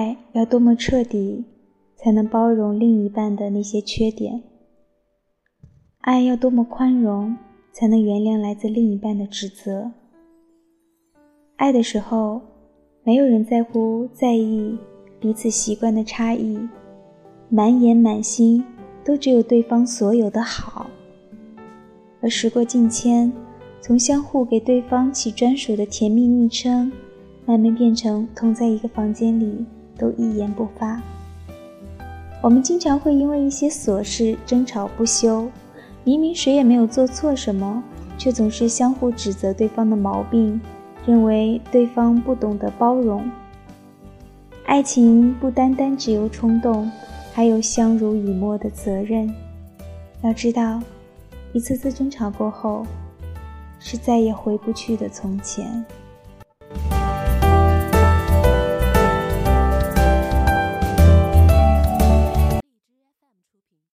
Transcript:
爱要多么彻底，才能包容另一半的那些缺点？爱要多么宽容，才能原谅来自另一半的指责？爱的时候，没有人在乎在意彼此习惯的差异，满眼满心都只有对方所有的好。而时过境迁，从相互给对方起专属的甜蜜昵称。慢慢变成同在一个房间里都一言不发。我们经常会因为一些琐事争吵不休，明明谁也没有做错什么，却总是相互指责对方的毛病，认为对方不懂得包容。爱情不单单只有冲动，还有相濡以沫的责任。要知道，一次次争吵过后，是再也回不去的从前。